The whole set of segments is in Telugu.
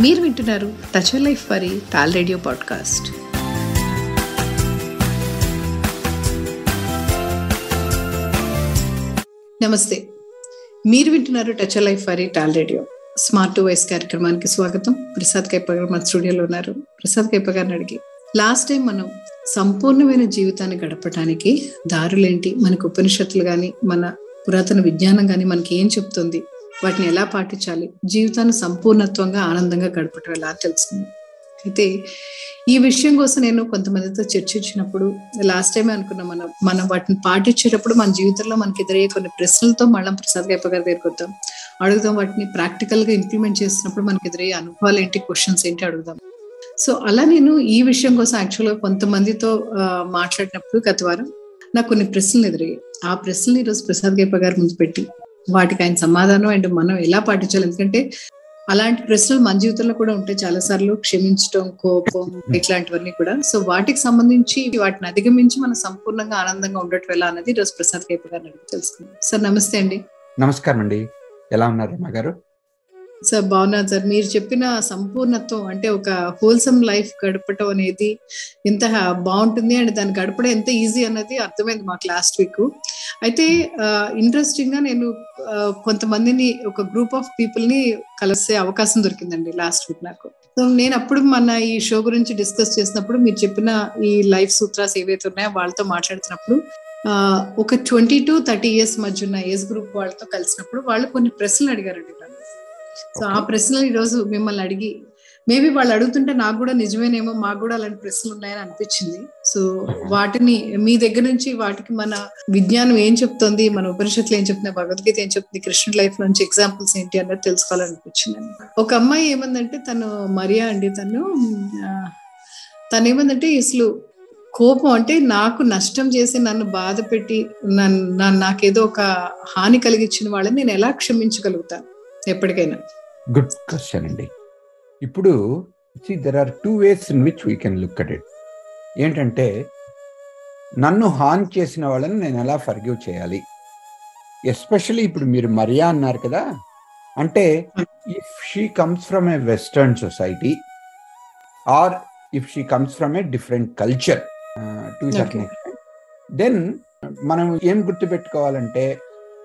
మీరు వింటున్నారు టచ్ లైఫ్ వారి టాల్ రేడియో పాడ్కాస్ట్ నమస్తే. మీరు వింటున్నారు టచ్ లైఫ్ వారి tall radio smart wise voice కార్యక్రమానికి స్వాగతం. ప్రసాద్ కైప గారు మన స్టూడియోలో ఉన్నారు. ప్రసాద్ కైప గారిని అడిగి లాస్ట్ టైం మనం సంపూర్ణమైన జీవితాన్ని గడపడానికి దారులేంటి? మనకు ఉపనిషత్తులు కానీ మన పురాతన విజ్ఞానం కానీ మనకి ఏం చెప్తుంది? వాటిని ఎలా పాటించాలి? జీవితాన్ని సంపూర్ణత్వంగా ఆనందంగా గడపటం ఎలా తెలుసుకుందాం? అయితే ఈ విషయం కోసం నేను కొంతమందితో చర్చించినప్పుడు లాస్ట్ టైమే అనుకున్నాం మనం మనం వాటిని పాటించేటప్పుడు మన జీవితంలో మనకి ఎదురయ్యే కొన్ని ప్రశ్నలతో మళ్ళీ ప్రసాద్ గైప గారి దగ్గరికి వద్దాం. అడుగుదాం వాటిని ప్రాక్టికల్గా ఇంప్లిమెంట్ చేసినప్పుడు మనకి ఎదురయ్యే అనుభవాలు ఏంటి క్వశ్చన్స్ ఏంటి అడుగుదాం. సో అలా నేను ఈ విషయం కోసం యాక్చువల్గా కొంతమందితో మాట్లాడినప్పుడు గత వారం నాకు కొన్ని ప్రశ్నలు ఎదురయ్యాయి. ఆ ప్రశ్నలు ఈరోజు ప్రసాద్ గైప గారి ముందు పెట్టి వాటికి ఆయన సమాధానం అండ్ మనం ఎలా పాటించాలి? ఎందుకంటే అలాంటి ప్రశ్నలు మన జీవితంలో కూడా ఉంటాయి. చాలా సార్లు క్షమించడం కోపం ఇట్లాంటివన్నీ కూడా. సో వాటికి సంబంధించి వాటిని అధిగమించి మనం సంపూర్ణంగా ఆనందంగా ఉండటం ఎలా అనేది ఈరోజు ప్రసాద్ కైప గారిని అడిగి తెలుసుకుందాం. సార్ నమస్తే అండి. నమస్కారం అండి ఎలా ఉన్నారు అమ్మ గారు సార్ బాగున్నాను సార్ మీరు చెప్పిన సంపూర్ణత్వం అంటే ఒక హోల్సమ్ లైఫ్ గడపటం అనేది ఎంత బాగుంటుంది అండ్ దాన్ని గడపడం ఎంత ఈజీ అన్నది అర్థమైంది మాకు లాస్ట్ వీక్ అయితే ఇంట్రెస్టింగ్గా నేను కొంతమందిని ఒక గ్రూప్ ఆఫ్ పీపుల్ని కలిసే అవకాశం దొరికిందండి లాస్ట్ వీక్ నాకు. సో నేను అప్పుడు మన ఈ షో గురించి డిస్కస్ చేసినప్పుడు మీరు చెప్పిన ఈ లైఫ్ సూత్రాస్ ఏవైతే ఉన్నాయో వాళ్ళతో మాట్లాడుతున్నప్పుడు ఒక ట్వంటీ టు థర్టీ ఇయర్స్ మధ్య ఉన్న ఏజ్ గ్రూప్ వాళ్ళతో కలిసినప్పుడు వాళ్ళు కొన్ని ప్రశ్నలు అడిగారండి నన్ను సో ఆ ప్రశ్నలు ఈరోజు మిమ్మల్ని అడిగి మేబీ వాళ్ళు అడుగుతుంటే నాకు కూడా నిజమేనేమో మాకు కూడా అలాంటి ప్రశ్నలు ఉన్నాయని అనిపించింది. సో వాటిని మీ దగ్గర నుంచి వాటికి మన విజ్ఞానం ఏం చెప్తుంది మన ఉపనిషత్తులు ఏం చెప్తున్నాయి భగవద్గీత ఏం చెప్తుంది కృష్ణుడి లైఫ్ నుంచి ఎగ్జాంపుల్స్ ఏంటి అన్నది తెలుసుకోవాలనిపించింది ఒక అమ్మాయి ఏమందంటే తను మరియా అండి తను తను ఏమందంటే అసలు కోపం అంటే నాకు నష్టం చేసి నన్ను బాధ పెట్టి నన్ను నాకేదో ఒక హాని కలిగించిన వాళ్ళని నేను ఎలా క్షమించగలుగుతాను? ఎప్పటికైనా. గుడ్ క్వశ్చన్ అండి. ఇప్పుడు see there are two ways in which we can look at it ఏంటంటే నన్ను హాన్ చేసిన వాళ్ళని నేను ఎలా ఫర్గివ్ చేయాలి? ఎస్పెషలీ ఇప్పుడు మీరు మరియా అన్నారు కదా అంటే if she comes from a western society or if she comes from a different culture too then మనం ఏం గుర్తుపెట్టుకోవాలంటే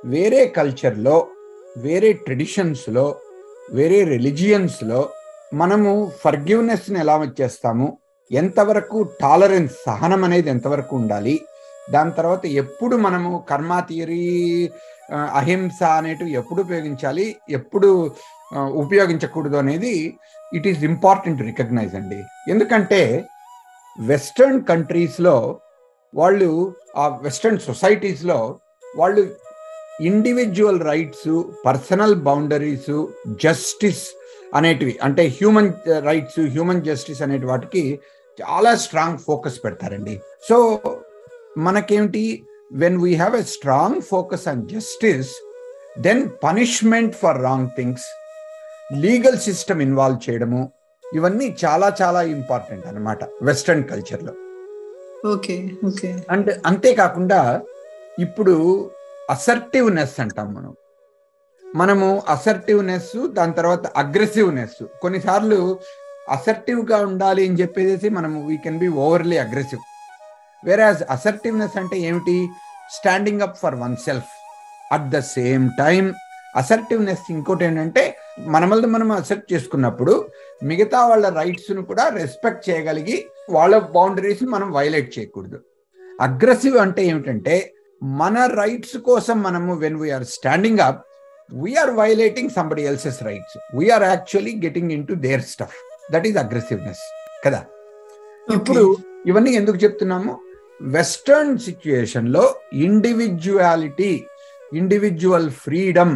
వేరే కల్చర్లో వేరే ట్రెడిషన్స్లో వేరే రిలిజియన్స్లో మనము ఫర్గివ్నెస్ని ఎలా వచ్చేస్తాము ఎంతవరకు టాలరెన్స్ సహనం అనేది ఎంతవరకు ఉండాలి దాని తర్వాత ఎప్పుడు మనము కర్మ థియరీ అహింస అనేటివి ఎప్పుడు ఉపయోగించాలి ఎప్పుడు ఉపయోగించకూడదు అనేది ఇట్ ఈస్ ఇంపార్టెంట్ రికగ్నైజ్ అండి. ఎందుకంటే వెస్టర్న్ కంట్రీస్లో వాళ్ళు ఆ వెస్టర్న్ సొసైటీస్లో వాళ్ళు individual rights personal boundaries justice అనేటివి అంటే హ్యూమన్ రైట్స్ హ్యూమన్ జస్టిస్ అనేటి వాటికి చాలా స్ట్రాంగ్ ఫోకస్ పెడతారండి. So మనకేమిటి? When we have a strong focus on justice then punishment for wrong things legal system involve చేయడము ఇవన్నీ చాలా చాలా ఇంపార్టెంట్ అనమాట వెస్టర్న్ కల్చర్లో ఓకే ఓకే అండ్ అంతేకాకుండా ఇప్పుడు అసర్టివ్నెస్ అంటాం మనం. మనము అసర్టివ్నెస్ దాని తర్వాత అగ్రెసివ్నెస్ కొన్నిసార్లు అసర్టివ్గా ఉండాలి అని చెప్పేసి మనము we can be overly aggressive whereas assertiveness అంటే ఏమిటి? Standing up for oneself at the same time assertiveness ఇంకోటి ఏంటంటే మనమల్ని మనం అసెప్ట్ చేసుకున్నప్పుడు మిగతా వాళ్ళ రైట్స్ను కూడా రెస్పెక్ట్ చేయగలిగి వాళ్ళ బౌండరీస్ మనం వైలేట్ చేయకూడదు. అగ్రెసివ్ అంటే ఏమిటంటే మన రైట్స్ కోసం మనము when we are standing up we are violating somebody else's rights we are actually getting into their stuff that is aggressiveness కదా? ఇప్పుడు ఇవన్నీ ఎందుకు చెప్తున్నాము? వెస్టర్న్ సిచ్యుయేషన్లో ఇండివిజువాలిటీ ఇండివిజువల్ ఫ్రీడమ్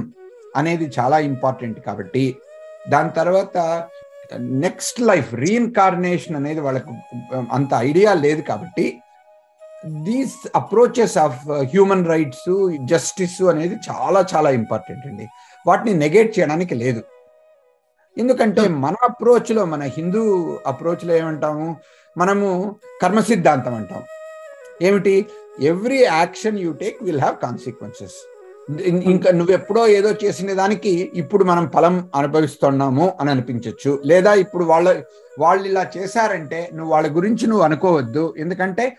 అనేది చాలా ఇంపార్టెంట్ కాబట్టి దాని తర్వాత నెక్స్ట్ లైఫ్ రీఇన్కార్నేషన్ అనేది వాళ్ళకు అంత ఐడియా లేదు కాబట్టి these approaches of human rights justice అనేది చాలా చాలా ఇంపార్టెంట్ అండి. వాటిని నెగేట్ చేయడానికి లేదు. ఎందుకంటే మన అప్రోచ్లో మన హిందూ అప్రోచ్లో ఏమంటాము? మనము కర్మ సిద్ధాంతం అంటాం. ఏమిటి? Every action you take will have consequences ఇంకా నువ్వెప్పుడో ఏదో చేసిన దానికి ఇప్పుడు మనం ఫలం అనుభవిస్తున్నాము అని అనిపించవచ్చు లేదా ఇప్పుడు వాళ్ళ వాళ్ళు ఇలా చేశారంటే నువ్వు వాళ్ళ గురించి నువ్వు అనుకోవద్దు. ఎందుకంటే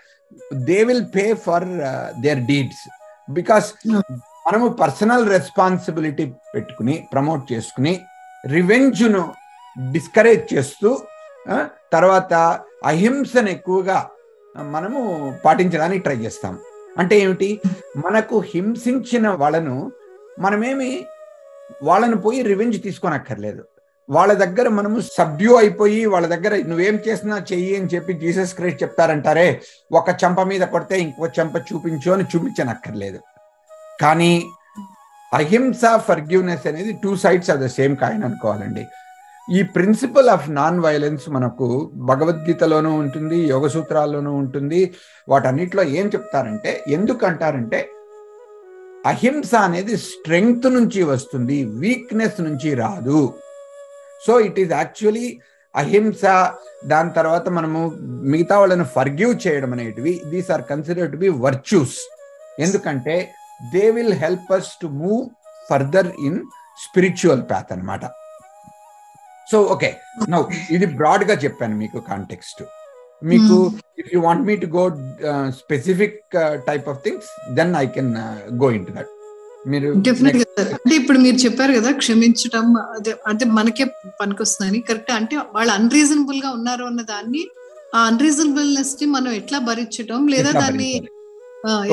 they will pay for their deeds because మనము పర్సనల్ రెస్పాన్సిబిలిటీ పెట్టుకుని ప్రమోట్ చేసుకుని రివెంజ్ను డిస్కరేజ్ చేస్తూ తర్వాత అహింసను ఎక్కువగా మనము పాటించడానికి ట్రై చేస్తాం. అంటే ఏమిటి? మనకు హింసించిన వాళ్ళను మనమేమి వాళ్ళని పోయి రివెంజ్ తీసుకోనక్కర్లేదు. వాళ్ళ దగ్గర మనము సభ్యు అయిపోయి వాళ్ళ దగ్గర నువ్వేం చేసినా చెయ్యి అని చెప్పి జీసస్ క్రైస్ట్ చెప్తారంటారే ఒక చెంప మీద కొడితే ఇంకో చెంప చూపించు అని చూపించనక్కర్లేదు. కానీ అహింస ఫర్గ్యూనెస్ అనేది two sides of the same coin అనుకోవాలండి. ఈ ప్రిన్సిపల్ ఆఫ్ నాన్ వైలెన్స్ మనకు భగవద్గీతలోనూ ఉంటుంది యోగ సూత్రాల్లోనూ ఉంటుంది. వాటన్నిటిలో ఏం చెప్తారంటే ఎందుకు అంటారంటే అహింస అనేది స్ట్రెంగ్త్ నుంచి వస్తుంది వీక్నెస్ నుంచి రాదు. సో ఇట్ ఈస్ యాక్చువల్లీ అహింస దాని తర్వాత మనము మిగతా వాళ్ళని ఫర్గ్యూవ్ చేయడం అనేటివి these are considered to be virtues ఎందుకంటే they will help us to move further in spiritual path అన్నమాట. సో ఓకే నౌ ఇది బ్రాడ్గా చెప్పాను మీకు కాంటెక్స్ట్ మీకు if you want me to go specific type of things then I can go into that మీరు అంటే ఇప్పుడు మీరు చెప్పారు కదా క్షమించడం అదే అంటే మనకే పనికొస్తుందని కరెక్ట్ అంటే వాళ్ళు అన్రీజనబుల్గా ఉన్నారు అన్న దాన్ని ఆ అన్రీజనబుల్నెస్ని మనం ఎట్లా భరించడం లేదా దాన్ని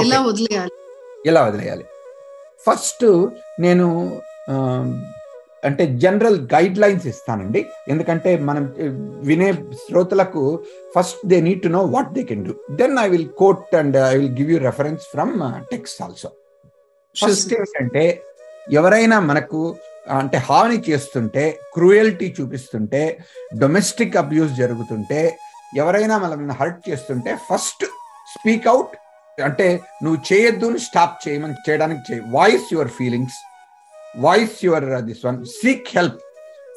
ఎలా వదిలేయాలి? ఎలా వదిలేయాలి? ఫస్ట్ నేను అంటే జనరల్ గైడ్ లైన్స్ ఇస్తానండి. ఎందుకంటే మనం వినే శ్రోతలకు first they need to know what they can do then I will quote and I will give you reference from text also first ఏంటంటే ఎవరైనా మనకు అంటే హాని చేస్తుంటే క్రూయల్టీ చూపిస్తుంటే డొమెస్టిక్ అబ్యూస్ జరుగుతుంటే ఎవరైనా మనల్ని హర్ట్ చేస్తుంటే ఫస్ట్ స్పీక్ అవుట్ అంటే నువ్వు చేయొద్దు స్టాప్ చేయమని చేయడానికి చేయి. Voice your feelings voice your this one seek help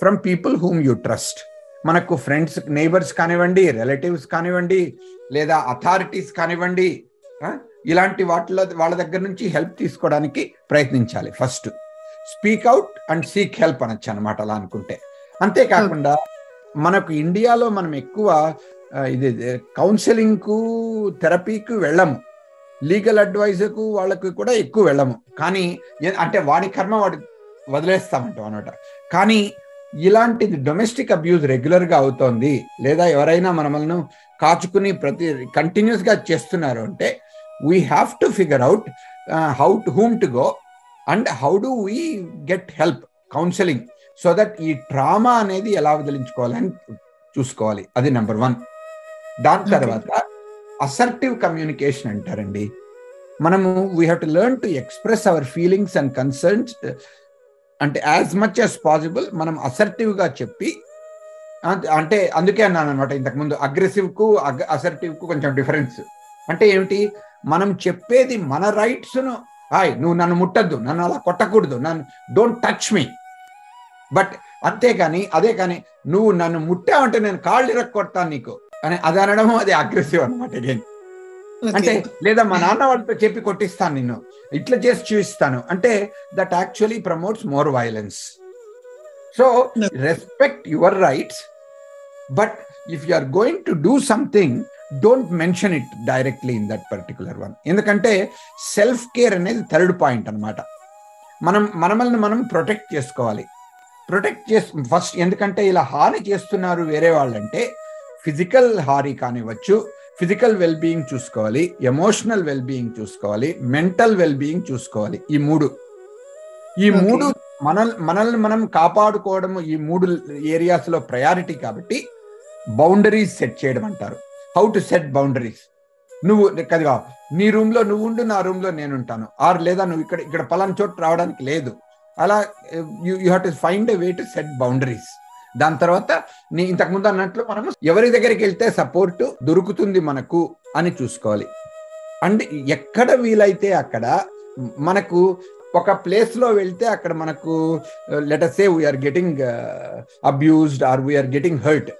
from people whom you trust మనకు ఫ్రెండ్స్ నైబర్స్ కానివ్వండి రిలేటివ్స్ కానివ్వండి లేదా అథారిటీస్ కానివ్వండి ఇలాంటి వాటిలో వాళ్ళ దగ్గర నుంచి హెల్ప్ తీసుకోవడానికి ప్రయత్నించాలి first speak out and seek help అనొచ్చు అనమాట అలా అనుకుంటే. అంతేకాకుండా మనకు ఇండియాలో మనం ఎక్కువ ఇది కౌన్సిలింగ్కు థెరపీకి వెళ్ళము. లీగల్ అడ్వైజర్కు వాళ్ళకు కూడా ఎక్కువ వెళ్ళము. కానీ అంటే వాడి కర్మ వాడి వదిలేస్తామంటాం అనమాట కానీ ఇలాంటిది డొమెస్టిక్ అబ్యూజ్ రెగ్యులర్గా అవుతోంది లేదా ఎవరైనా మనల్ని కాచుకుని ప్రతి కంటిన్యూస్గా చేస్తున్నారు అంటే we have to figure out how to whom to go and how do we get help counselling so that ఈ ట్రామా అనేది ఎలా వదిలించుకోవాలని చూసుకోవాలి. అది నెంబర్ వన్ దాని. తర్వాత అసర్టివ్ కమ్యూనికేషన్ అంటారండి. మనము we have to learn to express our feelings and concerns అంటే యాజ్ మచ్ యాజ్ పాసిబుల్ మనం అసర్టివ్గా చెప్పి అంటే అందుకే అన్నాను అనమాట ఇంతకుముందు అగ్రెసివ్కు అసర్టివ్కు కొంచెం డిఫరెన్స్ అంటే ఏమిటి? మనం చెప్పేది మన రైట్స్ను హాయ్ నువ్వు నన్ను ముట్టద్దు నన్ను అలా కొట్టకూడదు నన్ను డోంట్ టచ్ మీ బట్ అంతేకాని అదే కానీ నువ్వు నన్ను ముట్టావంటే నేను కాళ్ళు ఇరక్కొడతాను నీకు. అని అది అనడము అది అగ్రెసివ్ అనమాట అగైన్ అంటే లేదా మా నాన్న వాళ్ళతో చెప్పి కొట్టిస్తాను నిన్ను. ఇట్లా చేసి చూపిస్తాను. అంటే that actually promotes more violence so. Respect your rights but if you are going to do something don't mention it directly in that particular one ఎందుకంటే సెల్ఫ్ కేర్ అనేది థర్డ్ పాయింట్ అన్నమాట. మనం మనమల్ని మనం ప్రొటెక్ట్ చేసుకోవాలి. ప్రొటెక్ట్ చేసు ఫస్ట్ ఎందుకంటే ఇలా హాని చేస్తున్నారు వేరే వాళ్ళంటే ఫిజికల్ హాని కానివ్వచ్చు ఫిజికల్ వెల్ బీయింగ్ చూసుకోవాలి ఎమోషనల్ వెల్ బీయింగ్ చూసుకోవాలి మెంటల్ వెల్ బీయింగ్ చూసుకోవాలి. ఈ మూడు. ఈ. మూడు మన మనల్ని మనం కాపాడుకోవడం ఈ మూడు ఏరియాస్లో ప్రయారిటీ కాబట్టి బౌండరీస్ సెట్ చేయడం అంటారు. హౌ టు సెట్ బౌండరీస్ నువ్వు కదిగా నీ రూమ్లో నువ్వు ఉండు నా రూమ్లో నేను ఉంటాను ఆర్ లేదా నువ్వు ఇక్కడ ఇక్కడ పలానా చోటు రావడానికి లేదు. అలా you you have to find a way to set boundaries దాని తర్వాత నీ ఇంతకు ముందు అన్నట్లు మనం ఎవరి దగ్గరికి వెళ్తే సపోర్ట్ దొరుకుతుంది మనకు అని చూసుకోవాలి. అండ్ ఎక్కడ వీలైతే అక్కడ మనకు ఒక ప్లేస్లో వెళ్తే అక్కడ మనకు let us say we're getting abused or we're getting hurt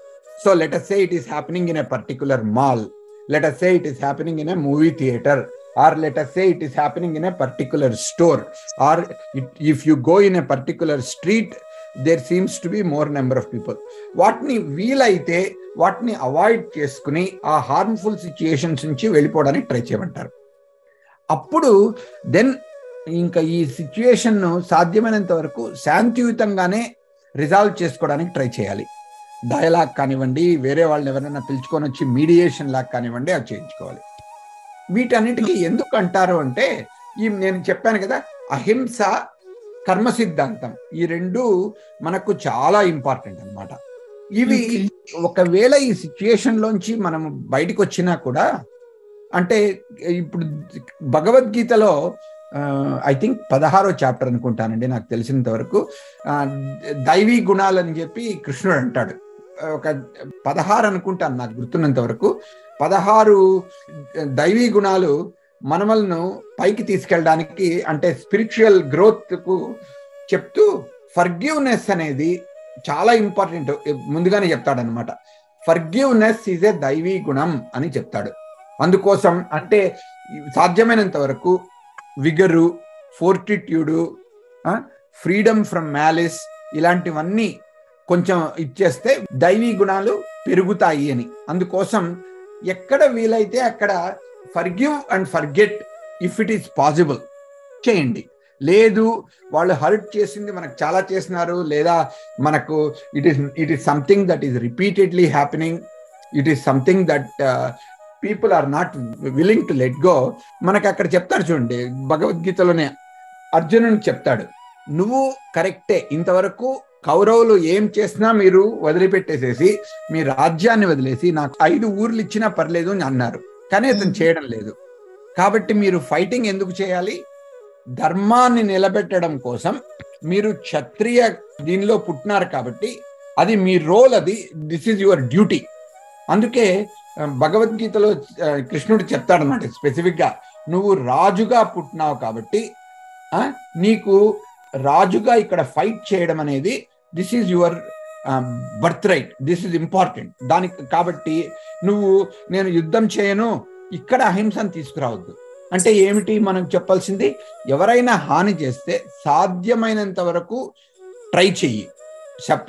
so let us say it is happening in a particular mall let us say it is happening in a movie theatre or let us say it is happening in a particular store. Or it, if you go in a particular street there seems to be more number of people వాటిని వీలైతే వాటిని అవాయిడ్ చేసుకుని ఆ హార్మ్ఫుల్ సిచ్యుయేషన్స్ నుంచి వెళ్ళిపోవడానికి ట్రై చేయమంటారు. అప్పుడు దెన్ ఇంకా ఈ సిచ్యుయేషన్ను సాధ్యమైనంత వరకు శాంతియుతంగానే రిజాల్వ్ చేసుకోవడానికి ట్రై చేయాలి. డయలాగ్ కానివ్వండి వేరే వాళ్ళని ఎవరైనా పిలుచుకొని వచ్చి మీడియేషన్ లాగా కానివ్వండి అవి చేయించుకోవాలి. వీటన్నిటికీ ఎందుకు అంటారు అంటే ఈ నేను చెప్పాను కదా అహింస కర్మ సిద్ధాంతం ఈ రెండు మనకు చాలా ఇంపార్టెంట్ అన్నమాట. ఇవి ఒకవేళ ఈ లోంచి మనం బయటకు వచ్చినా కూడా అంటే ఇప్పుడు భగవద్గీతలో ఐ థింక్ పదహారో చాప్టర్ అనుకుంటానండి నాకు తెలిసినంత వరకు దైవీ గుణాలని చెప్పి కృష్ణుడు అంటాడు. ఒక పదహారు అనుకుంటాను నాకు గుర్తున్నంత వరకు. పదహారు దైవీ గుణాలు మనమలను పైకి తీసుకెళ్ళడానికి అంటే స్పిరిచువల్ గ్రోత్కు చెప్తూ ఫర్గివ్నెస్ అనేది చాలా ఇంపార్టెంట్ ముందుగానే చెప్తాడనమాట ఫర్గివ్నెస్ ఈజ్ ఏ దైవీ గుణం అని చెప్తాడు. అందుకోసం అంటే సాధ్యమైనంత వరకు vigour fortitude freedom from malice ఇలాంటివన్నీ కొంచెం ఇచ్చేస్తే దైవీ గుణాలు పెరుగుతాయి అని. అందుకోసం ఎక్కడ వీలైతే అక్కడ forgive and forget if it is possible చేయండి. లేదు వాళ్ళు హర్ట్ చేసింది మనకు చాలా చేసినారు లేదా మనకు it is it is something that is repeatedly happening it is something that people are not willing to let go. మనకు అక్కడ చెప్తారు చూడండి భగవద్గీతలోనే అర్జునుని చెప్తాడు నువ్వు కరెక్టే ఇంతవరకు కౌరవులు ఏం చేసినా మీరు వదిలిపెట్టేసేసి మీ రాజ్యాన్ని వదిలేసి నాకు ఐదు ఊర్లు ఇచ్చినా పర్లేదు అని అన్నారు. కానీ అతను చేయడం లేదు. కాబట్టి మీరు ఫైటింగ్ ఎందుకు చేయాలి? ధర్మాన్ని నిలబెట్టడం కోసం మీరు క్షత్రియ దీనిలో పుట్టినారు కాబట్టి అది మీ రోల్ అది దిస్ ఈజ్ యువర్ డ్యూటీ. అందుకే భగవద్గీతలో కృష్ణుడు చెప్తాడనమాట స్పెసిఫిక్గా నువ్వు రాజుగా పుట్టినావు కాబట్టి నీకు రాజుగా ఇక్కడ ఫైట్ చేయడం అనేది this is your birthright this is important దానికి కాబట్టి నువ్వు నేను యుద్ధం చేయను. ఇక్కడ అహింసను తీసుకురావద్దు. అంటే ఏమిటి? మనం చెప్పాల్సింది ఎవరైనా హాని చేస్తే సాధ్యమైనంత వరకు ట్రై చెయ్యి.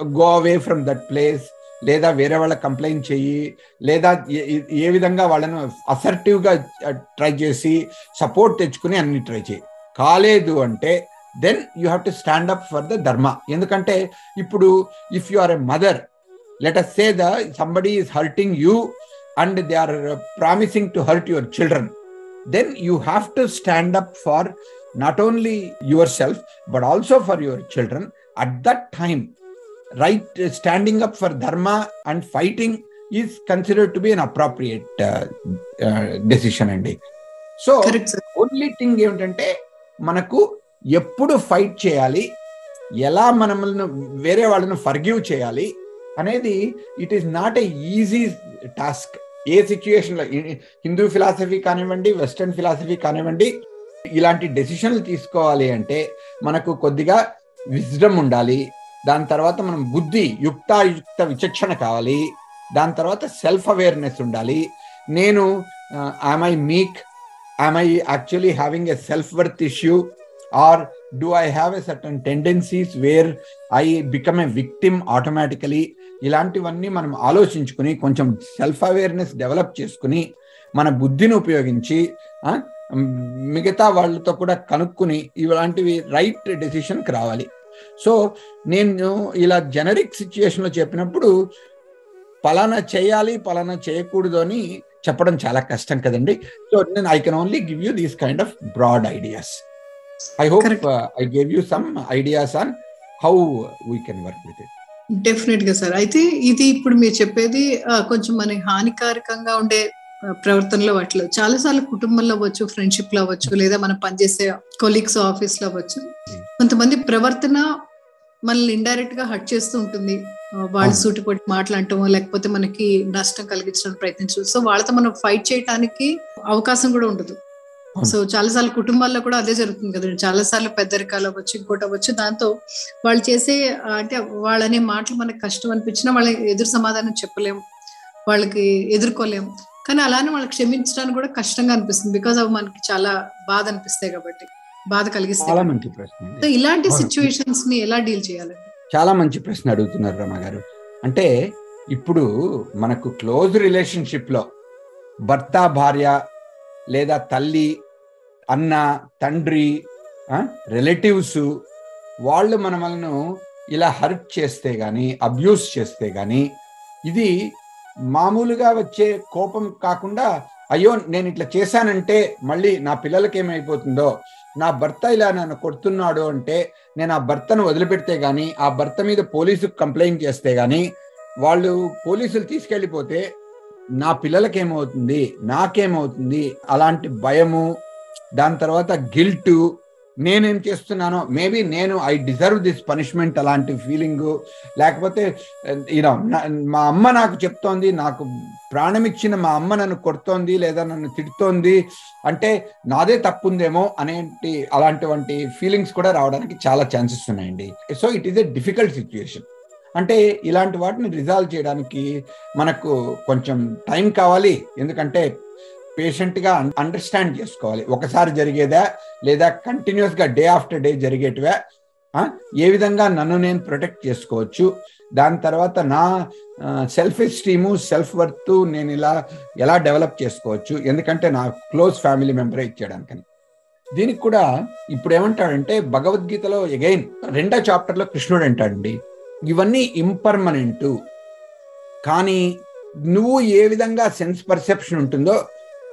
Go away from that place. లేదా వేరే వాళ్ళ కంప్లైంట్ చెయ్యి. లేదా ఏ- విధంగా వాళ్ళను అసర్టివ్గా ట్రై చేసి సపోర్ట్ తెచ్చుకుని అన్ని ట్రై చేయి కాలేదు అంటే then you have to stand up for the dharma ఎందుకంటే ఇప్పుడు if you are a mother let us say the is hurting you and they are promising to hurt your children then you have to stand up for not only yourself but also for your children at that time right standing up for dharma and fighting is considered to be an appropriate decision అండి సో ఓన్లీ థింగ్ ఏమిటంటే మనకు ఎప్పుడు ఫైట్ చేయాలి? ఎలా మనల్ని వేరే వాళ్ళను ఫర్గివ్ చేయాలి? అనేది it is not a easy task. ఏ సిచ్యుయేషన్లో హిందూ ఫిలాసఫీ కానివ్వండి వెస్టర్న్ ఫిలాసఫీ కానివ్వండి ఇలాంటి డెసిషన్లు తీసుకోవాలి అంటే మనకు కొద్దిగా విజ్డమ్ ఉండాలి. దాని తర్వాత మనం బుద్ధి యుక్తాయుక్త విచక్షణ కావాలి. దాని తర్వాత సెల్ఫ్ అవేర్నెస్ ఉండాలి. నేను I meek I actually having a self worth issue or do I have a certain tendencies where I become a victim automatically? ఇలాంటివన్నీ మనం ఆలోచించుకుని కొంచెం సెల్ఫ్ అవేర్నెస్ డెవలప్ చేసుకుని మన బుద్ధిని ఉపయోగించి మిగతా వాళ్ళతో కూడా కనుక్కుని ఇలాంటివి రైట్ డెసిషన్కి రావాలి. సో నేను ఇలా జనరిక్ సిచ్యుయేషన్లో చెప్పినప్పుడు పలానా చేయాలి పలానా చేయకూడదు అని చెప్పడం చాలా కష్టం కదండి. సో నేను I can only give you these kind of broad ideas I hope Correct. I gave you some ideas on how we can work with it డెఫినెట్గా సార్ అయితే ఇది ఇప్పుడు మీరు చెప్పేది కొంచెం మనకి హానికారకంగా ఉండే ప్రవర్తనలో వాటిలో చాలా సార్లు కుటుంబంలో అవ్వచ్చు ఫ్రెండ్షిప్లో అవ్వచ్చు లేదా మనం పనిచేసే కొలీగ్స్ ఆఫీస్లో అవ్వచ్చు కొంతమంది ప్రవర్తన మనల్ని ఇండైరెక్ట్గా హట్ చేస్తూ ఉంటుంది వాళ్ళు అవును. సూటిపోటి మాట్లాడటం లేకపోతే మనకి నష్టం కలిగించడానికి ప్రయత్నించడం సో వాళ్ళతో మనం ఫైట్ చేయడానికి అవకాశం కూడా ఉండదు. సో చాలా సార్లు కుటుంబాల్లో కూడా అదే జరుగుతుంది కదండి. చాలా సార్లు పెద్దరికాలు అవ్వచ్చు ఇంకోటి అవ్వచ్చు. దాంతో వాళ్ళు చేసే అంటే వాళ్ళనే మాటలు మనకు కష్టం అనిపించినా వాళ్ళ ఎదురు సమాధానం చెప్పలేం. వాళ్ళకి ఎదుర్కోలేం. కానీ అలానే వాళ్ళకి క్షమించడానికి కూడా కష్టంగా అనిపిస్తుంది. బికాస్ అవి మనకి చాలా బాధ అనిపిస్తాయి కాబట్టి. బాధ కలిగిస్తాయి మంచి ప్రశ్న. సో ఇలాంటి. సిచ్యువేషన్స్ని ఎలా డీల్ చేయాలండి? చాలా మంచి ప్రశ్న అడుగుతున్నారు రమ గారు. అంటే ఇప్పుడు మనకు క్లోజ్ రిలేషన్షిప్లో భర్త భార్య లేదా తల్లి అన్న తండ్రి రిలేటివ్స్ వాళ్ళు మనమలను ఇలా హర్ట్ చేస్తే కానీ అబ్యూస్ చేస్తే కానీ ఇది మామూలుగా వచ్చే కోపం కాకుండా అయ్యో నేను ఇట్లా చేశానంటే మళ్ళీ నా పిల్లలకి ఏమైపోతుందో నా భర్త ఇలా నన్ను కొడుతున్నాడు అంటే నేను ఆ భర్తను వదిలిపెడితే గాని ఆ భర్త మీద పోలీసుకు కంప్లైంట్ చేస్తే గాని వాళ్ళు పోలీసులు తీసుకెళ్ళిపోతే నా పిల్లలకి ఏమవుతుంది నాకేమవుతుంది అలాంటి భయము దాని తర్వాత గిల్ట్ నేనేం చేస్తున్నానో మేబీ నేను ఐ డిజర్వ్ దిస్ పనిష్మెంట్ అలాంటి ఫీలింగ్ లేకపోతే యూనో మా అమ్మ నాకు చెప్తోంది నాకు ప్రాణం ఇచ్చిన మా అమ్మ నన్ను కొడుతోంది లేదా నన్ను తిడుతోంది అంటే నాదే తప్పుందేమో అనేటి అలాంటివంటి ఫీలింగ్స్ కూడా రావడానికి చాలా ఛాన్సెస్ ఉన్నాయండి. So it is a difficult situation అంటే ఇలాంటి వాటిని రిజాల్వ్ చేయడానికి మనకు కొంచెం టైం కావాలి. ఎందుకంటే పేషెంట్గా అండర్స్టాండ్ చేసుకోవాలి. ఒకసారి జరిగేదా లేదా కంటిన్యూస్గా డే ఆఫ్టర్ డే జరిగేటివే? ఏ విధంగా నన్ను నేను ప్రొటెక్ట్ చేసుకోవచ్చు? దాని తర్వాత నా సెల్ఫ్ ఎస్టీము సెల్ఫ్ వర్త్ నేను ఇలా ఎలా డెవలప్ చేసుకోవచ్చు? ఎందుకంటే నా క్లోజ్ ఫ్యామిలీ మెంబరే ఇచ్చేయడానికని దీనికి కూడా ఇప్పుడు ఏమంటాడంటే భగవద్గీతలో ఎగైన్ రెండో చాప్టర్లో కృష్ణుడు అంటాడండి ఇవన్నీ ఇంపర్మనెంటు కానీ నువ్వు ఏ విధంగా సెన్స్ పర్సెప్షన్ ఉంటుందో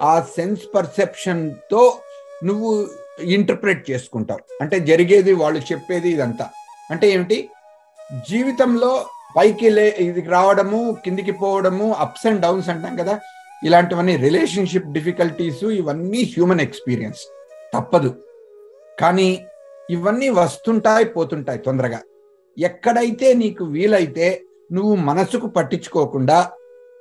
ఆ సెన్స్ పర్సెప్షన్తో నువ్వు ఇంటర్ప్రెట్ చేసుకుంటావు. అంటే జరిగేది వాళ్ళు చెప్పేది ఇదంతా. అంటే ఏమిటి? జీవితంలో పైకి లే ఇది రావడము కిందికి పోవడము అప్స్ అండ్ డౌన్స్ అంటాం కదా. ఇలాంటివన్నీ రిలేషన్షిప్ డిఫికల్టీస్ ఇవన్నీ హ్యూమన్ ఎక్స్పీరియన్స్ తప్పదు. కానీ ఇవన్నీ వస్తుంటాయి పోతుంటాయి తొందరగా. ఎక్కడైతే నీకు వీలైతే నువ్వు మనసుకు పట్టించుకోకుండా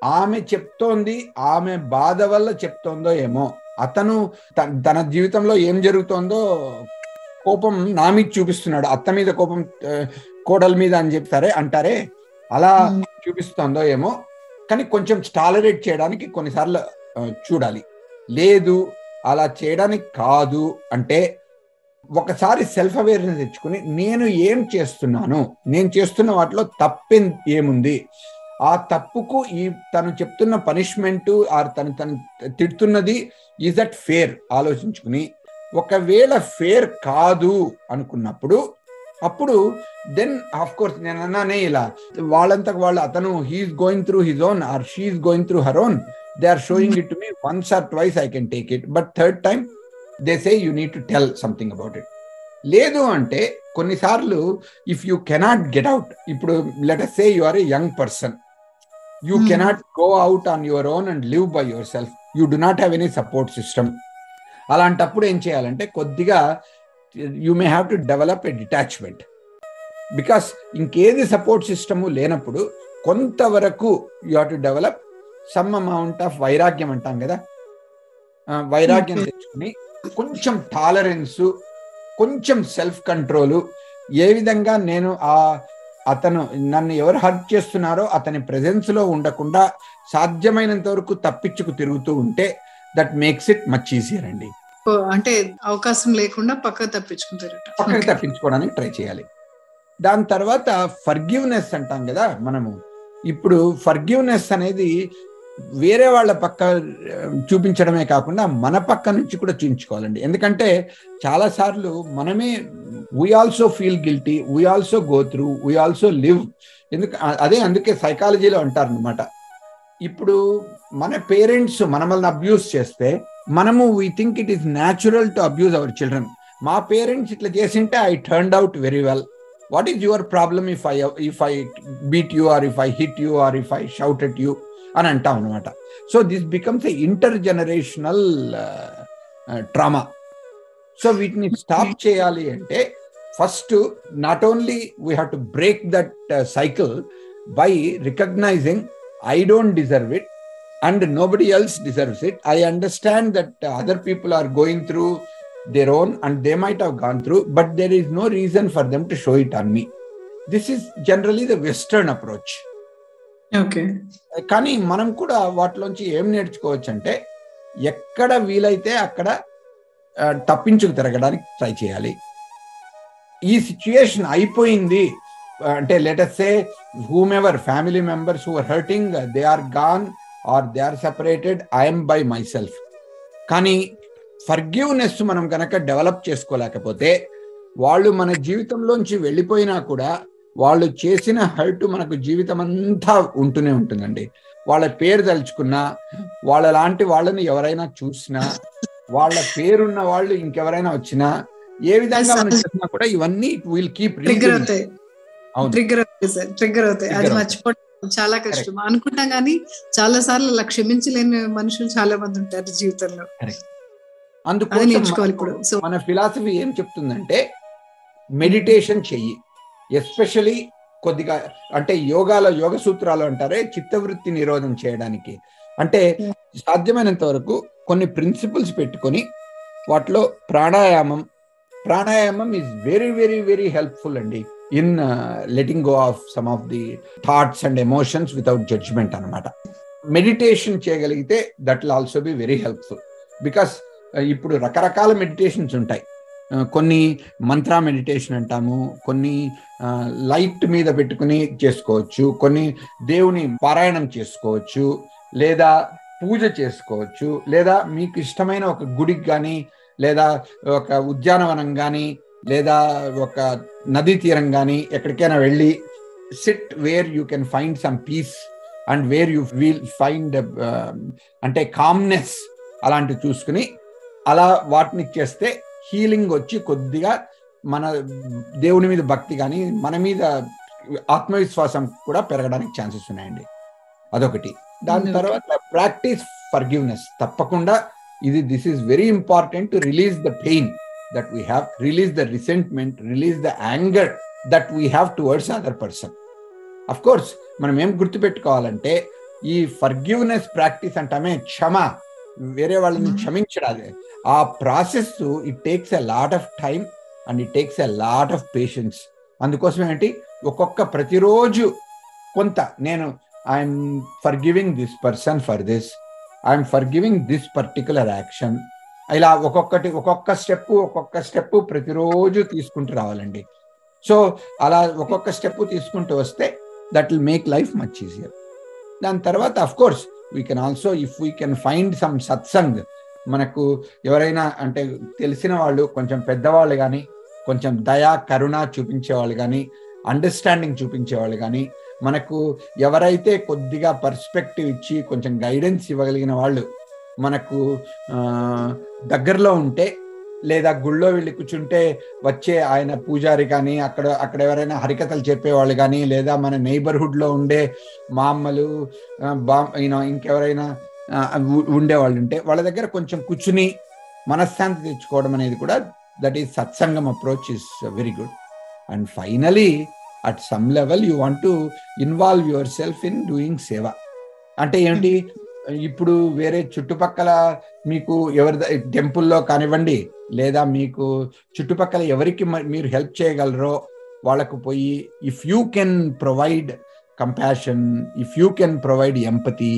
ఆమె చెప్తోంది ఆమె బాధ వల్ల చెప్తోందో ఏమో. అతను తన జీవితంలో ఏం జరుగుతోందో కోపం నా మీద చూపిస్తున్నాడు. అత్త మీద కోపం కోడల మీద అని చెప్తారే అంటారే అలా. చూపిస్తోందో ఏమో. కానీ కొంచెం టాలరేట్ చేయడానికి కొన్నిసార్లు చూడాలి. లేదు అలా చేయడానికి కాదు అంటే ఒకసారి సెల్ఫ్ అవేర్నెస్ తెచ్చుకుని నేను ఏం చేస్తున్నాను? నేను చేస్తున్న వాటిలో తప్పేం ఏముంది? ఆ తప్పుకు ఈ తను చెప్తున్న పనిష్మెంట్ ఆర్ తను తను తిడుతున్నది ఈజ్ దట్ ఫేర్ ఆలోచించుకుని ఒకవేళ ఫేర్ కాదు అనుకున్నప్పుడు అప్పుడు దెన్ ఆఫ్ కోర్స్ నేను అన్నానే ఇలా వాళ్ళంతకు వాళ్ళు అతను he's going through his own or she's going through her own they are showing it to me once or twice I can take it but third time they say you need to tell something about it లేదు అంటే కొన్నిసార్లు if you cannot get out ఇప్పుడు let say you are a young person you Hmm. Cannot go out on your own and live by yourself you do not have any support system అలాంటప్పుడు ఏం చేయాలంటే కొద్దిగా you may have to develop a detachment because ఇంకేది సపోర్ట్ సిస్టము లేనప్పుడు కొంతవరకు you have to develop some amount of వైరాగ్యం అంటాం కదా వైరాగ్యం Okay. తెచ్చుకుని కొంచెం టాలరెన్స్ కొంచెం సెల్ఫ్ కంట్రోలు ఏ విధంగా నేను ఆ అతను నన్ను ఎవరు హర్ట్ చేస్తున్నారో అతని presence లో ఉండకుండా సాధ్యమైనంత వరకు తప్పించుకు తిరుగుతూ ఉంటే that makes it much easier అండి. అంటే అవకాశం లేకుండా పక్కకు తప్పించుకుంటారట. పక్కకి తప్పించుకోవడానికి ట్రై చేయాలి. దాని తర్వాత ఫర్గివ్నెస్ అంటాం కదా మనము. ఇప్పుడు ఫర్గివ్నెస్ అనేది వేరే వాళ్ళ పక్క చూపించడమే కాకుండా మన పక్క నుంచి కూడా చూపించుకోవాలండి ఎందుకంటే చాలాసార్లు మనమే we also feel guilty we also go through we also live ఎందుకు అదే అందుకే సైకాలజీలో అంటారు అనమాట ఇప్పుడు మన పేరెంట్స్ మనమల్ని అబ్యూస్ చేస్తే మనము we think it is natural to abuse our children మా పేరెంట్స్ ఇట్లా చేసింటే I turned out very well what is your problem if I if I beat you or if I hit you or if I shout at you అని అంటాం అనమాట so this becomes a intergenerational trauma so వీటిని స్టాప్ చేయాలి అంటే first not only we have to break that cycle by recognising I don't deserve it and nobody else deserves it. I understand that uh, other people are going through their own and they might have gone through, but there is no reason for them to show it on me. This is generally the Western approach. Okay కానీ మనం కూడా వాటిలోంచి ఏం నేర్చుకోవచ్చు అంటే ఎక్కడ వీలైతే అక్కడ తప్పించుకు తిరగడానికి ట్రై చేయాలి. ఈ సిచ్యుయేషన్ అయిపోయింది. అంటే let us say whomever family members who are hurting they are gone or they are separated I'm by myself కానీ ఫర్గివ్నెస్ మనం కనుక డెవలప్ చేసుకోలేకపోతే వాళ్ళు మన జీవితంలోంచి వెళ్ళిపోయినా కూడా వాళ్ళు చేసిన హర్ట్ మనకు జీవితం అంతా ఉంటూనే ఉంటుందండి. వాళ్ళ పేరు తలుచుకున్నా వాళ్ళ లాంటి వాళ్ళని ఎవరైనా చూసినా వాళ్ళ పేరున్న వాళ్ళు ఇంకెవరైనా వచ్చినా ఏ విధంగా మనం చేసినా కూడా ఇవన్నీ విల్ కీప్ ట్రిగ్గర్ అవుతాయి. అవును. ట్రిగ్గర్ అవుతాయి సార్. ట్రిగ్గర్ అవుతాయి. అది. మర్చిపోవడం చాలా కష్టం. అనుకుంటాం కానీ చాలా సార్లు అలా క్షమించలేని మనుషులు చాలా మంది ఉంటారు జీవితంలో. అది అందుకోసం నేర్చుకోవాలి ఇప్పుడు. సో మన ఫిలాసఫీ ఏం చెప్తుందంటే మెడిటేషన్ చెయ్యి. ఎస్పెషలీ కొద్దిగా అంటే యోగాలో యోగ సూత్రాలు అంటారే చిత్తవృత్తి నిరోధం చేయడానికి. అంటే. సాధ్యమైనంత వరకు కొన్ని ప్రిన్సిపల్స్ పెట్టుకొని వాటిలో pranayama pranayama is very very very helpful అండి. In letting go of some of the thoughts and emotions without judgement అనమాట మెడిటేషన్ చేయగలిగితే that will also be very helpful because ఇప్పుడు రకరకాల మెడిటేషన్స్ ఉంటాయి. కొన్ని మంత్ర మెడిటేషన్ అంటాము కొన్ని లైట్ మీద పెట్టుకుని చేసుకోవచ్చు కొన్ని దేవుని పారాయణం చేసుకోవచ్చు లేదా పూజ చేసుకోవచ్చు లేదా మీకు ఇష్టమైన ఒక గుడికి కానీ లేదా ఒక ఉద్యానవనం కానీ లేదా ఒక నదీ తీరం కానీ ఎక్కడికైనా వెళ్ళి sit where you can find some peace and where you will find అంటే కామ్నెస్ అలాంటివి చూసుకుని అలా వాటిని చేస్తే హీలింగ్ వచ్చి కొద్దిగా మన దేవుని మీద భక్తి కానీ మన మీద ఆత్మవిశ్వాసం కూడా పెరగడానికి ఛాన్సెస్ ఉన్నాయండి. అదొకటి. దాని. తర్వాత ప్రాక్టీస్ ఫర్గివ్నెస్ తప్పకుండా ఇది this is very important to release the pain that we have release the resentment release the anger that we have towards other person. Of course మనం ఏం గుర్తుపెట్టుకోవాలంటే ఈ ఫర్గివ్నెస్ ప్రాక్టీస్ అంటామే క్షమ. వేరే వాళ్ళని Mhm. ఆ process it takes a lot of time and it takes a lot of patience అందుకోసం ఏంటి ఒక్కొక్క ప్రతిరోజు కొంత నేను I'm forgiving this person for this I'm forgiving this particular action ఇలా ఒక్కొక్కటి ఒక్కొక్క స్టెప్ ఒక్కొక్క స్టెప్ ప్రతిరోజు తీసుకుంటూ రావాలండి. సో అలా ఒక్కొక్క స్టెప్ తీసుకుంటూ వస్తే that will make life much easier దాని తర్వాత of course we can also if we can find some satsang మనకు ఎవరైనా అంటే తెలిసిన వాళ్ళు కొంచెం పెద్దవాళ్ళు కానీ కొంచెం దయా కరుణ చూపించేవాళ్ళు కానీ అండర్స్టాండింగ్ చూపించేవాళ్ళు కానీ మనకు ఎవరైతే కొద్దిగా పర్స్పెక్టివ్ ఇచ్చి కొంచెం గైడెన్స్ ఇవ్వగలిగిన వాళ్ళు మనకు దగ్గరలో ఉంటే లేదా గుళ్ళో వెళ్ళి కూర్చుంటే వచ్చే ఆయన పూజారి కానీ అక్కడ అక్కడ ఎవరైనా హరికథలు చెప్పేవాళ్ళు కానీ లేదా మన నైబర్హుడ్లో ఉండే మామలు బా యూనో ఇంకెవరైనా ఉండేవాళ్ళు ఉంటే వాళ్ళ దగ్గర కొంచెం కూర్చుని మనశ్శాంతి తెచ్చుకోవడం అనేది కూడా that is satsangam approach is very good and finally at some level you want to involve yourself in doing seva అంటే ఏంటి? ఇప్పుడు వేరే చుట్టుపక్కల మీకు ఎవరి టెంపుల్లో కానివ్వండి లేదా మీకు చుట్టుపక్కల ఎవరికి మీరు హెల్ప్ చేయగలరో వాళ్ళకు పోయి if you can provide compassion if you can provide empathy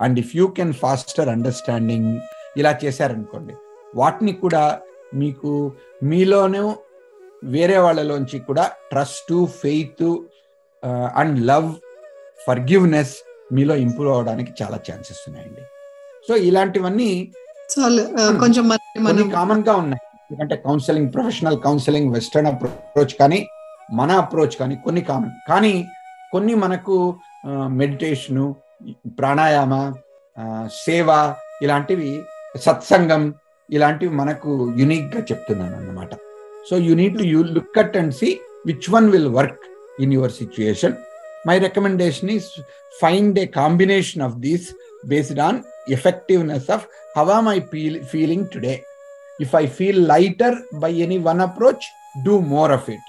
and if you can foster understanding ఇలా చేశారనుకోండి. వాటిని కూడా మీకు మీలోనూ వేరే వాళ్ళలోంచి కూడా trust faith and love forgiveness మీలో ఇంప్రూవ్ అవడానికి చాలా ఛాన్సెస్ ఉన్నాయండి. సో ఇలాంటివన్నీ చాలు ఆ, కొంచెం మనం కామన్గా ఉన్నాయి. ఎందుకంటే counselling professional counselling Western approach కానీ మన అప్రోచ్ కానీ కొన్ని కామన్ కానీ కొన్ని మనకు మెడిటేషను ప్రాణాయామ సేవ ఇలాంటివి సత్సంగం ఇలాంటివి మనకు యునిక్గా చెప్తున్నాను అన్నమాట. So you need to you look at and see which one will work in your situation my recommendation is find a combination of these based on effectiveness of how am I feel, feeling today? If I feel lighter by any one approach, do more of it.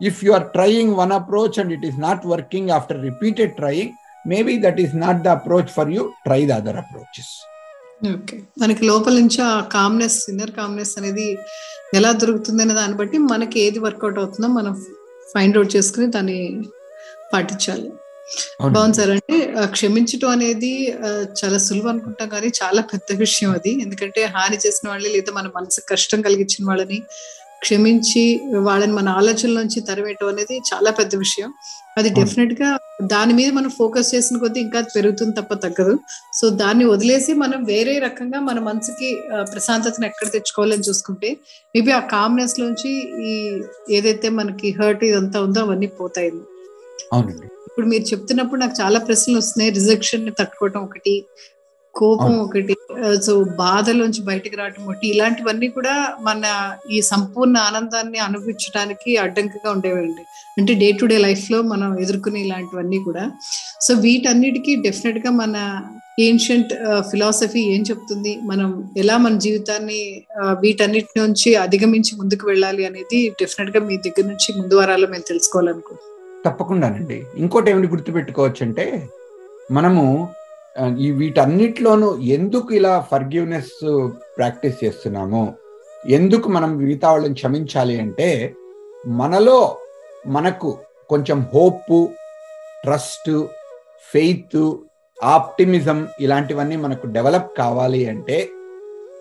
If you are trying one approach and it is not working after repeated trying, maybe that is not the approach for you. Try the other approaches. Okay మనకి లోపల నుంచి ఆ కామ్నెస్ ఇన్నర్ కామ్నెస్ అనేది ఎలా దొరుకుతుంది అనే దాన్ని బట్టి మనకి ఏది వర్కౌట్ అవుతుందో మనం ఫైండ్ అవుట్ చేసుకుని దాన్ని పాటించాలి బాగుంది సార్. అంటే క్షమించటం అనేది చాలా సులువు అనుకుంటాం కానీ చాలా పెద్ద విషయం అది. ఎందుకంటే హాని చేసిన వాళ్ళని లేదా మన మనసు కష్టం కలిగించిన వాళ్ళని క్షమించి వాళ్ళని మన ఆలోచనల నుంచి తరివేయటం అనేది చాలా పెద్ద విషయం. అది డెఫినెట్గా దాని మీద మనం ఫోకస్ చేసిన కొద్దీ ఇంకా పెరుగుతుంది తప్ప తగ్గదు. సో దాన్ని వదిలేసి మనం వేరే రకంగా మన మనసుకి ప్రశాంతతను ఎక్కడ తెచ్చుకోవాలని చూసుకుంటే మేబీ ఆ కామ్నెస్ లోంచి ఈ ఏదైతే మనకి హర్ట్ ఇదంతా ఉందో అవన్నీ పోతాయి అవునండి. ఇప్పుడు మీరు చెప్తున్నప్పుడు నాకు చాలా ప్రశ్నలు వస్తున్నాయి. రిజెక్షన్ని తట్టుకోవటం ఒకటి కోపం ఒకటి సో బాధలోంచి బయటకు రావటం ఒకటి. ఇలాంటివన్నీ కూడా మన ఈ సంపూర్ణ ఆనందాన్ని అనుభవించడానికి అడ్డంకిగా ఉండేవండి. అంటే డే టు డే లైఫ్లో మనం ఎదుర్కొనే ఇలాంటివన్నీ కూడా. సో వీటన్నిటికీ డెఫినెట్గా మన ఏన్షియంట్ ఫిలాసఫీ ఏం చెప్తుంది? మనం ఎలా మన జీవితాన్ని వీటన్నిటి నుంచి అధిగమించి ముందుకు వెళ్ళాలి అనేది డెఫినెట్గా మీ దగ్గర నుంచి ముందు వారాల్లో మేము తెలుసుకోవాలనుకుంటున్నాం. తప్పకుండానండి. ఇంకోటి ఏమిటి గుర్తుపెట్టుకోవచ్చు అంటే మనము ఈ వీటన్నిటిలోనూ ఎందుకు ఇలా ఫర్గివ్నెస్ ప్రాక్టీస్ చేస్తున్నాము? ఎందుకు మనం మిగతా వాళ్ళని క్షమించాలి అంటే మనలో మనకు కొంచెం హోప్ ట్రస్ట్ ఫెయిత్ ఆప్టిమిజం ఇలాంటివన్నీ మనకు డెవలప్ కావాలి అంటే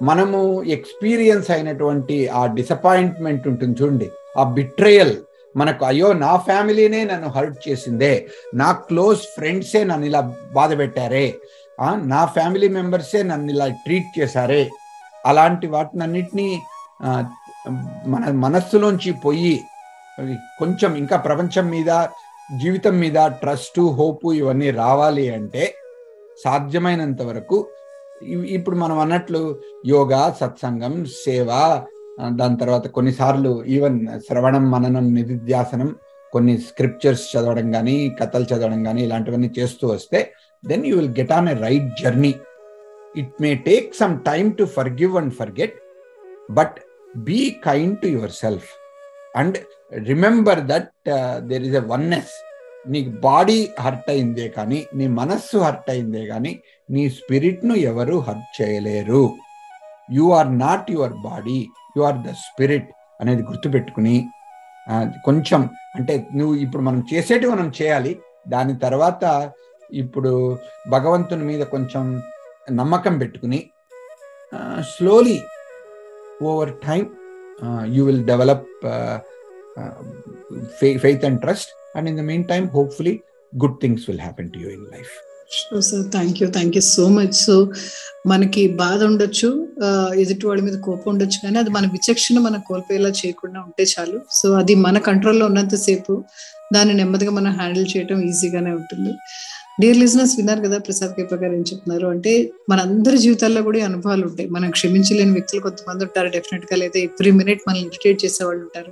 మనము ఎక్స్పీరియన్స్ అయినటువంటి ఆ డిసప్పాయింట్మెంట్ ఉంటుంది చూడండి. ఆ బిట్రేయల్ మనకు అయ్యో నా ఫ్యామిలీనే నన్ను హర్ట్ చేసిందే. నా క్లోజ్ ఫ్రెండ్సే నన్ను ఇలా బాధ పెట్టారే. నా ఫ్యామిలీ మెంబర్సే నన్ను ఇలా ట్రీట్ చేశారే. అలాంటి వాటినన్నిటినీ మన మనస్సులోంచి పోయి కొంచెం ఇంకా ప్రపంచం మీద జీవితం మీద ట్రస్ట్ హోప్ ఇవన్నీ రావాలి అంటే సాధ్యమైనంత వరకు ఇప్పుడు మనం అన్నట్లు యోగా సత్సంగం సేవ దాని తర్వాత కొన్నిసార్లు ఈవెన్ శ్రవణం మననం నిధిధ్యాసనం కొన్ని స్క్రిప్చర్స్ చదవడం కానీ కథలు చదవడం కానీ ఇలాంటివన్నీ చేస్తూ వస్తే then you will get on a right journey it may take some time to forgive and forget but be kind to yourself and remember that there is a oneness నీ బాడీ హర్ట్ అయిందే కానీ నీ మనస్సు హర్ట్ అయిందే కానీ నీ స్పిరిట్ను ఎవరు హర్ట్ చేయలేరు. You are not your body you are the spirit అనేది గుర్తుపెట్టుకుని కొంచెం అంటే నువ్వు ఇప్పుడు మనం చేసేటివి మనం చేయాలి. దాని తర్వాత ఇప్పుడు భగవంతుని మీద కొంచెం నమ్మకం పెట్టుకుని slowly over time you will develop faith and trust and in the meantime hopefully good things will happen to you in life sir thank you thank you so much so మనకి బాధ ఉండొచ్చు. ఎదుటి వాడి మీద కోపం ఉండొచ్చు కానీ అది మన విచక్షణ మనం కోల్పోయేలా చేయకుండా ఉంటే చాలు. సో అది మన కంట్రోల్లో ఉన్నంతసేపు దాన్ని నెమ్మదిగా మనం హ్యాండిల్ చేయడం ఈజీగానే ఉంటుంది. డియర్ లిజినెస్ విన్నారు కదా ప్రసాద్ కేప గారు ఏం చెప్తున్నారు? అంటే మనందరి జీవితాల్లో కూడా అనుభవాలు ఉంటాయి. మనం క్షమించలేని వ్యక్తులు కొంతమంది ఉంటారు. డెఫినెట్గా లేదా ఎవ్రీ మినిట్ మనల్ని ఇరిటేట్ చేసే వాళ్ళు ఉంటారు.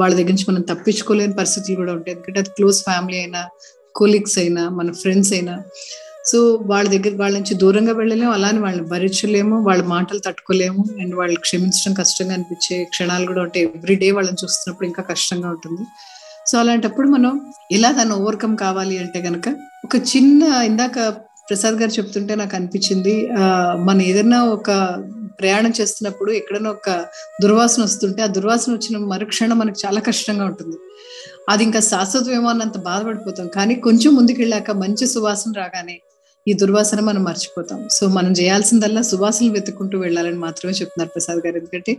వాళ్ళ దగ్గర నుంచి మనం తప్పించుకోలేని పరిస్థితులు కూడా ఉంటాయి. ఎందుకంటే అది క్లోజ్ ఫ్యామిలీ అయినా కొలీగ్స్ అయినా మన ఫ్రెండ్స్ అయినా. సో వాళ్ళ దగ్గర వాళ్ళ నుంచి దూరంగా వెళ్ళలేము అలానే వాళ్ళని భరించలేము వాళ్ళ మాటలు తట్టుకోలేము అండ్ వాళ్ళు క్షమించడం కష్టంగా అనిపించే క్షణాలు కూడా ఉంటాయి. ఎవ్రీ డే వాళ్ళని చూస్తున్నప్పుడు ఇంకా కష్టంగా ఉంటుంది. సో అలాంటప్పుడు మనం ఎలా దాన్ని ఓవర్కమ్ కావాలి అంటే కనుక ఒక చిన్న ఇందాక ప్రసాద్ గారు చెప్తుంటే నాకు అనిపించింది మనం ఏదైనా ఒక ప్రయాణం చేస్తున్నప్పుడు ఎక్కడైనా ఒక దుర్వాసన వస్తుంటే ఆ దుర్వాసన వచ్చిన మరుక్షణం మనకు చాలా కష్టంగా ఉంటుంది. అది ఇంకా శాశ్వతమేమో అన్నంత బాధపడిపోతాం. కానీ కొంచెం ముందుకెళ్ళాక మంచి సువాసన రాగానే ఈ దుర్వాసన మనం మర్చిపోతాం. సో మనం చేయాల్సిందల్లా సువాసనలు వెతుక్కుంటూ వెళ్ళాలని మాత్రమే చెప్తున్నారు ప్రసాద్ గారు. ఎందుకంటే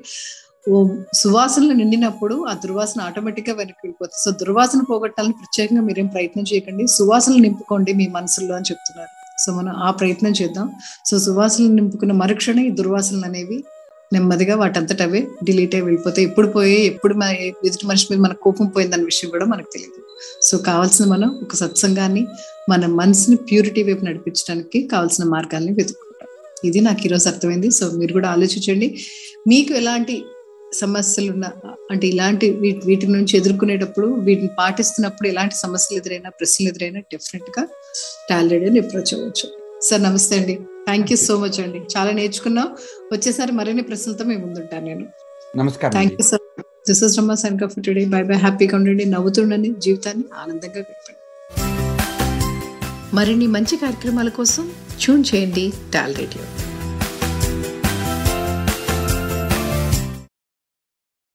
ఓ సువాసనలు నిండినప్పుడు ఆ దుర్వాసన ఆటోమేటిక్గా వెనక్కి వెళ్ళిపోతుంది సో దుర్వాసన పోగొట్టాలని ప్రత్యేకంగా మీరేం ప్రయత్నం చేయకండి. సువాసనలు నింపుకోండి మీ మనసులో అని చెప్తున్నారు. సో మనం ఆ ప్రయత్నం చేద్దాం. సో సువాసనలు నింపుకున్న మరుక్షణం ఈ దుర్వాసనలు అనేవి నెమ్మదిగా వాటంతట అవే డిలీట్ అయి వెళ్ళిపోతాయి. ఎప్పుడు పోయి ఎప్పుడు ఎదుటి మనిషి మీద మన కోపం పోయిందన్న విషయం కూడా మనకు తెలియదు సో కావాల్సిన మనం ఒక సత్సంగాన్ని మన మనసుని ప్యూరిటీ వైపు నడిపించడానికి కావాల్సిన మార్గాల్ని వెతుక్కుంటాం. ఇది నాకు ఈరోజు అర్థమైంది. సో మీరు కూడా ఆలోచించండి. మీకు ఎలాంటి సమస్యలు ఉన్న అంటే ఇలాంటి వీటి నుంచి ఎదుర్కొనేటప్పుడు వీటిని పాటిస్తున్నప్పుడు ఎలాంటి సమస్యలు ఎదురైనా ప్రశ్నలు ఎదురైనా డెఫినెట్గా టాలెడ్ అని అప్రోచ్ అవ్వచ్చు. సార్ నమస్తే అండి. థ్యాంక్ యూ సో మచ్ అండి. చాలా నేర్చుకున్నాం. వచ్చేసారి మరిన్ని ప్రశ్నలతో మేము ముందుంటాను నేను. నమస్కారం thank you sir this is Ramma sign for today bye bye హ్యాపీగా ఉండండి నవ్వుతుండండి జీవితాన్ని ఆనందంగా గడపండి. మరిన్ని మంచి కార్యక్రమాల కోసం ట్యూన్ చేయండి టాల్ రేడియో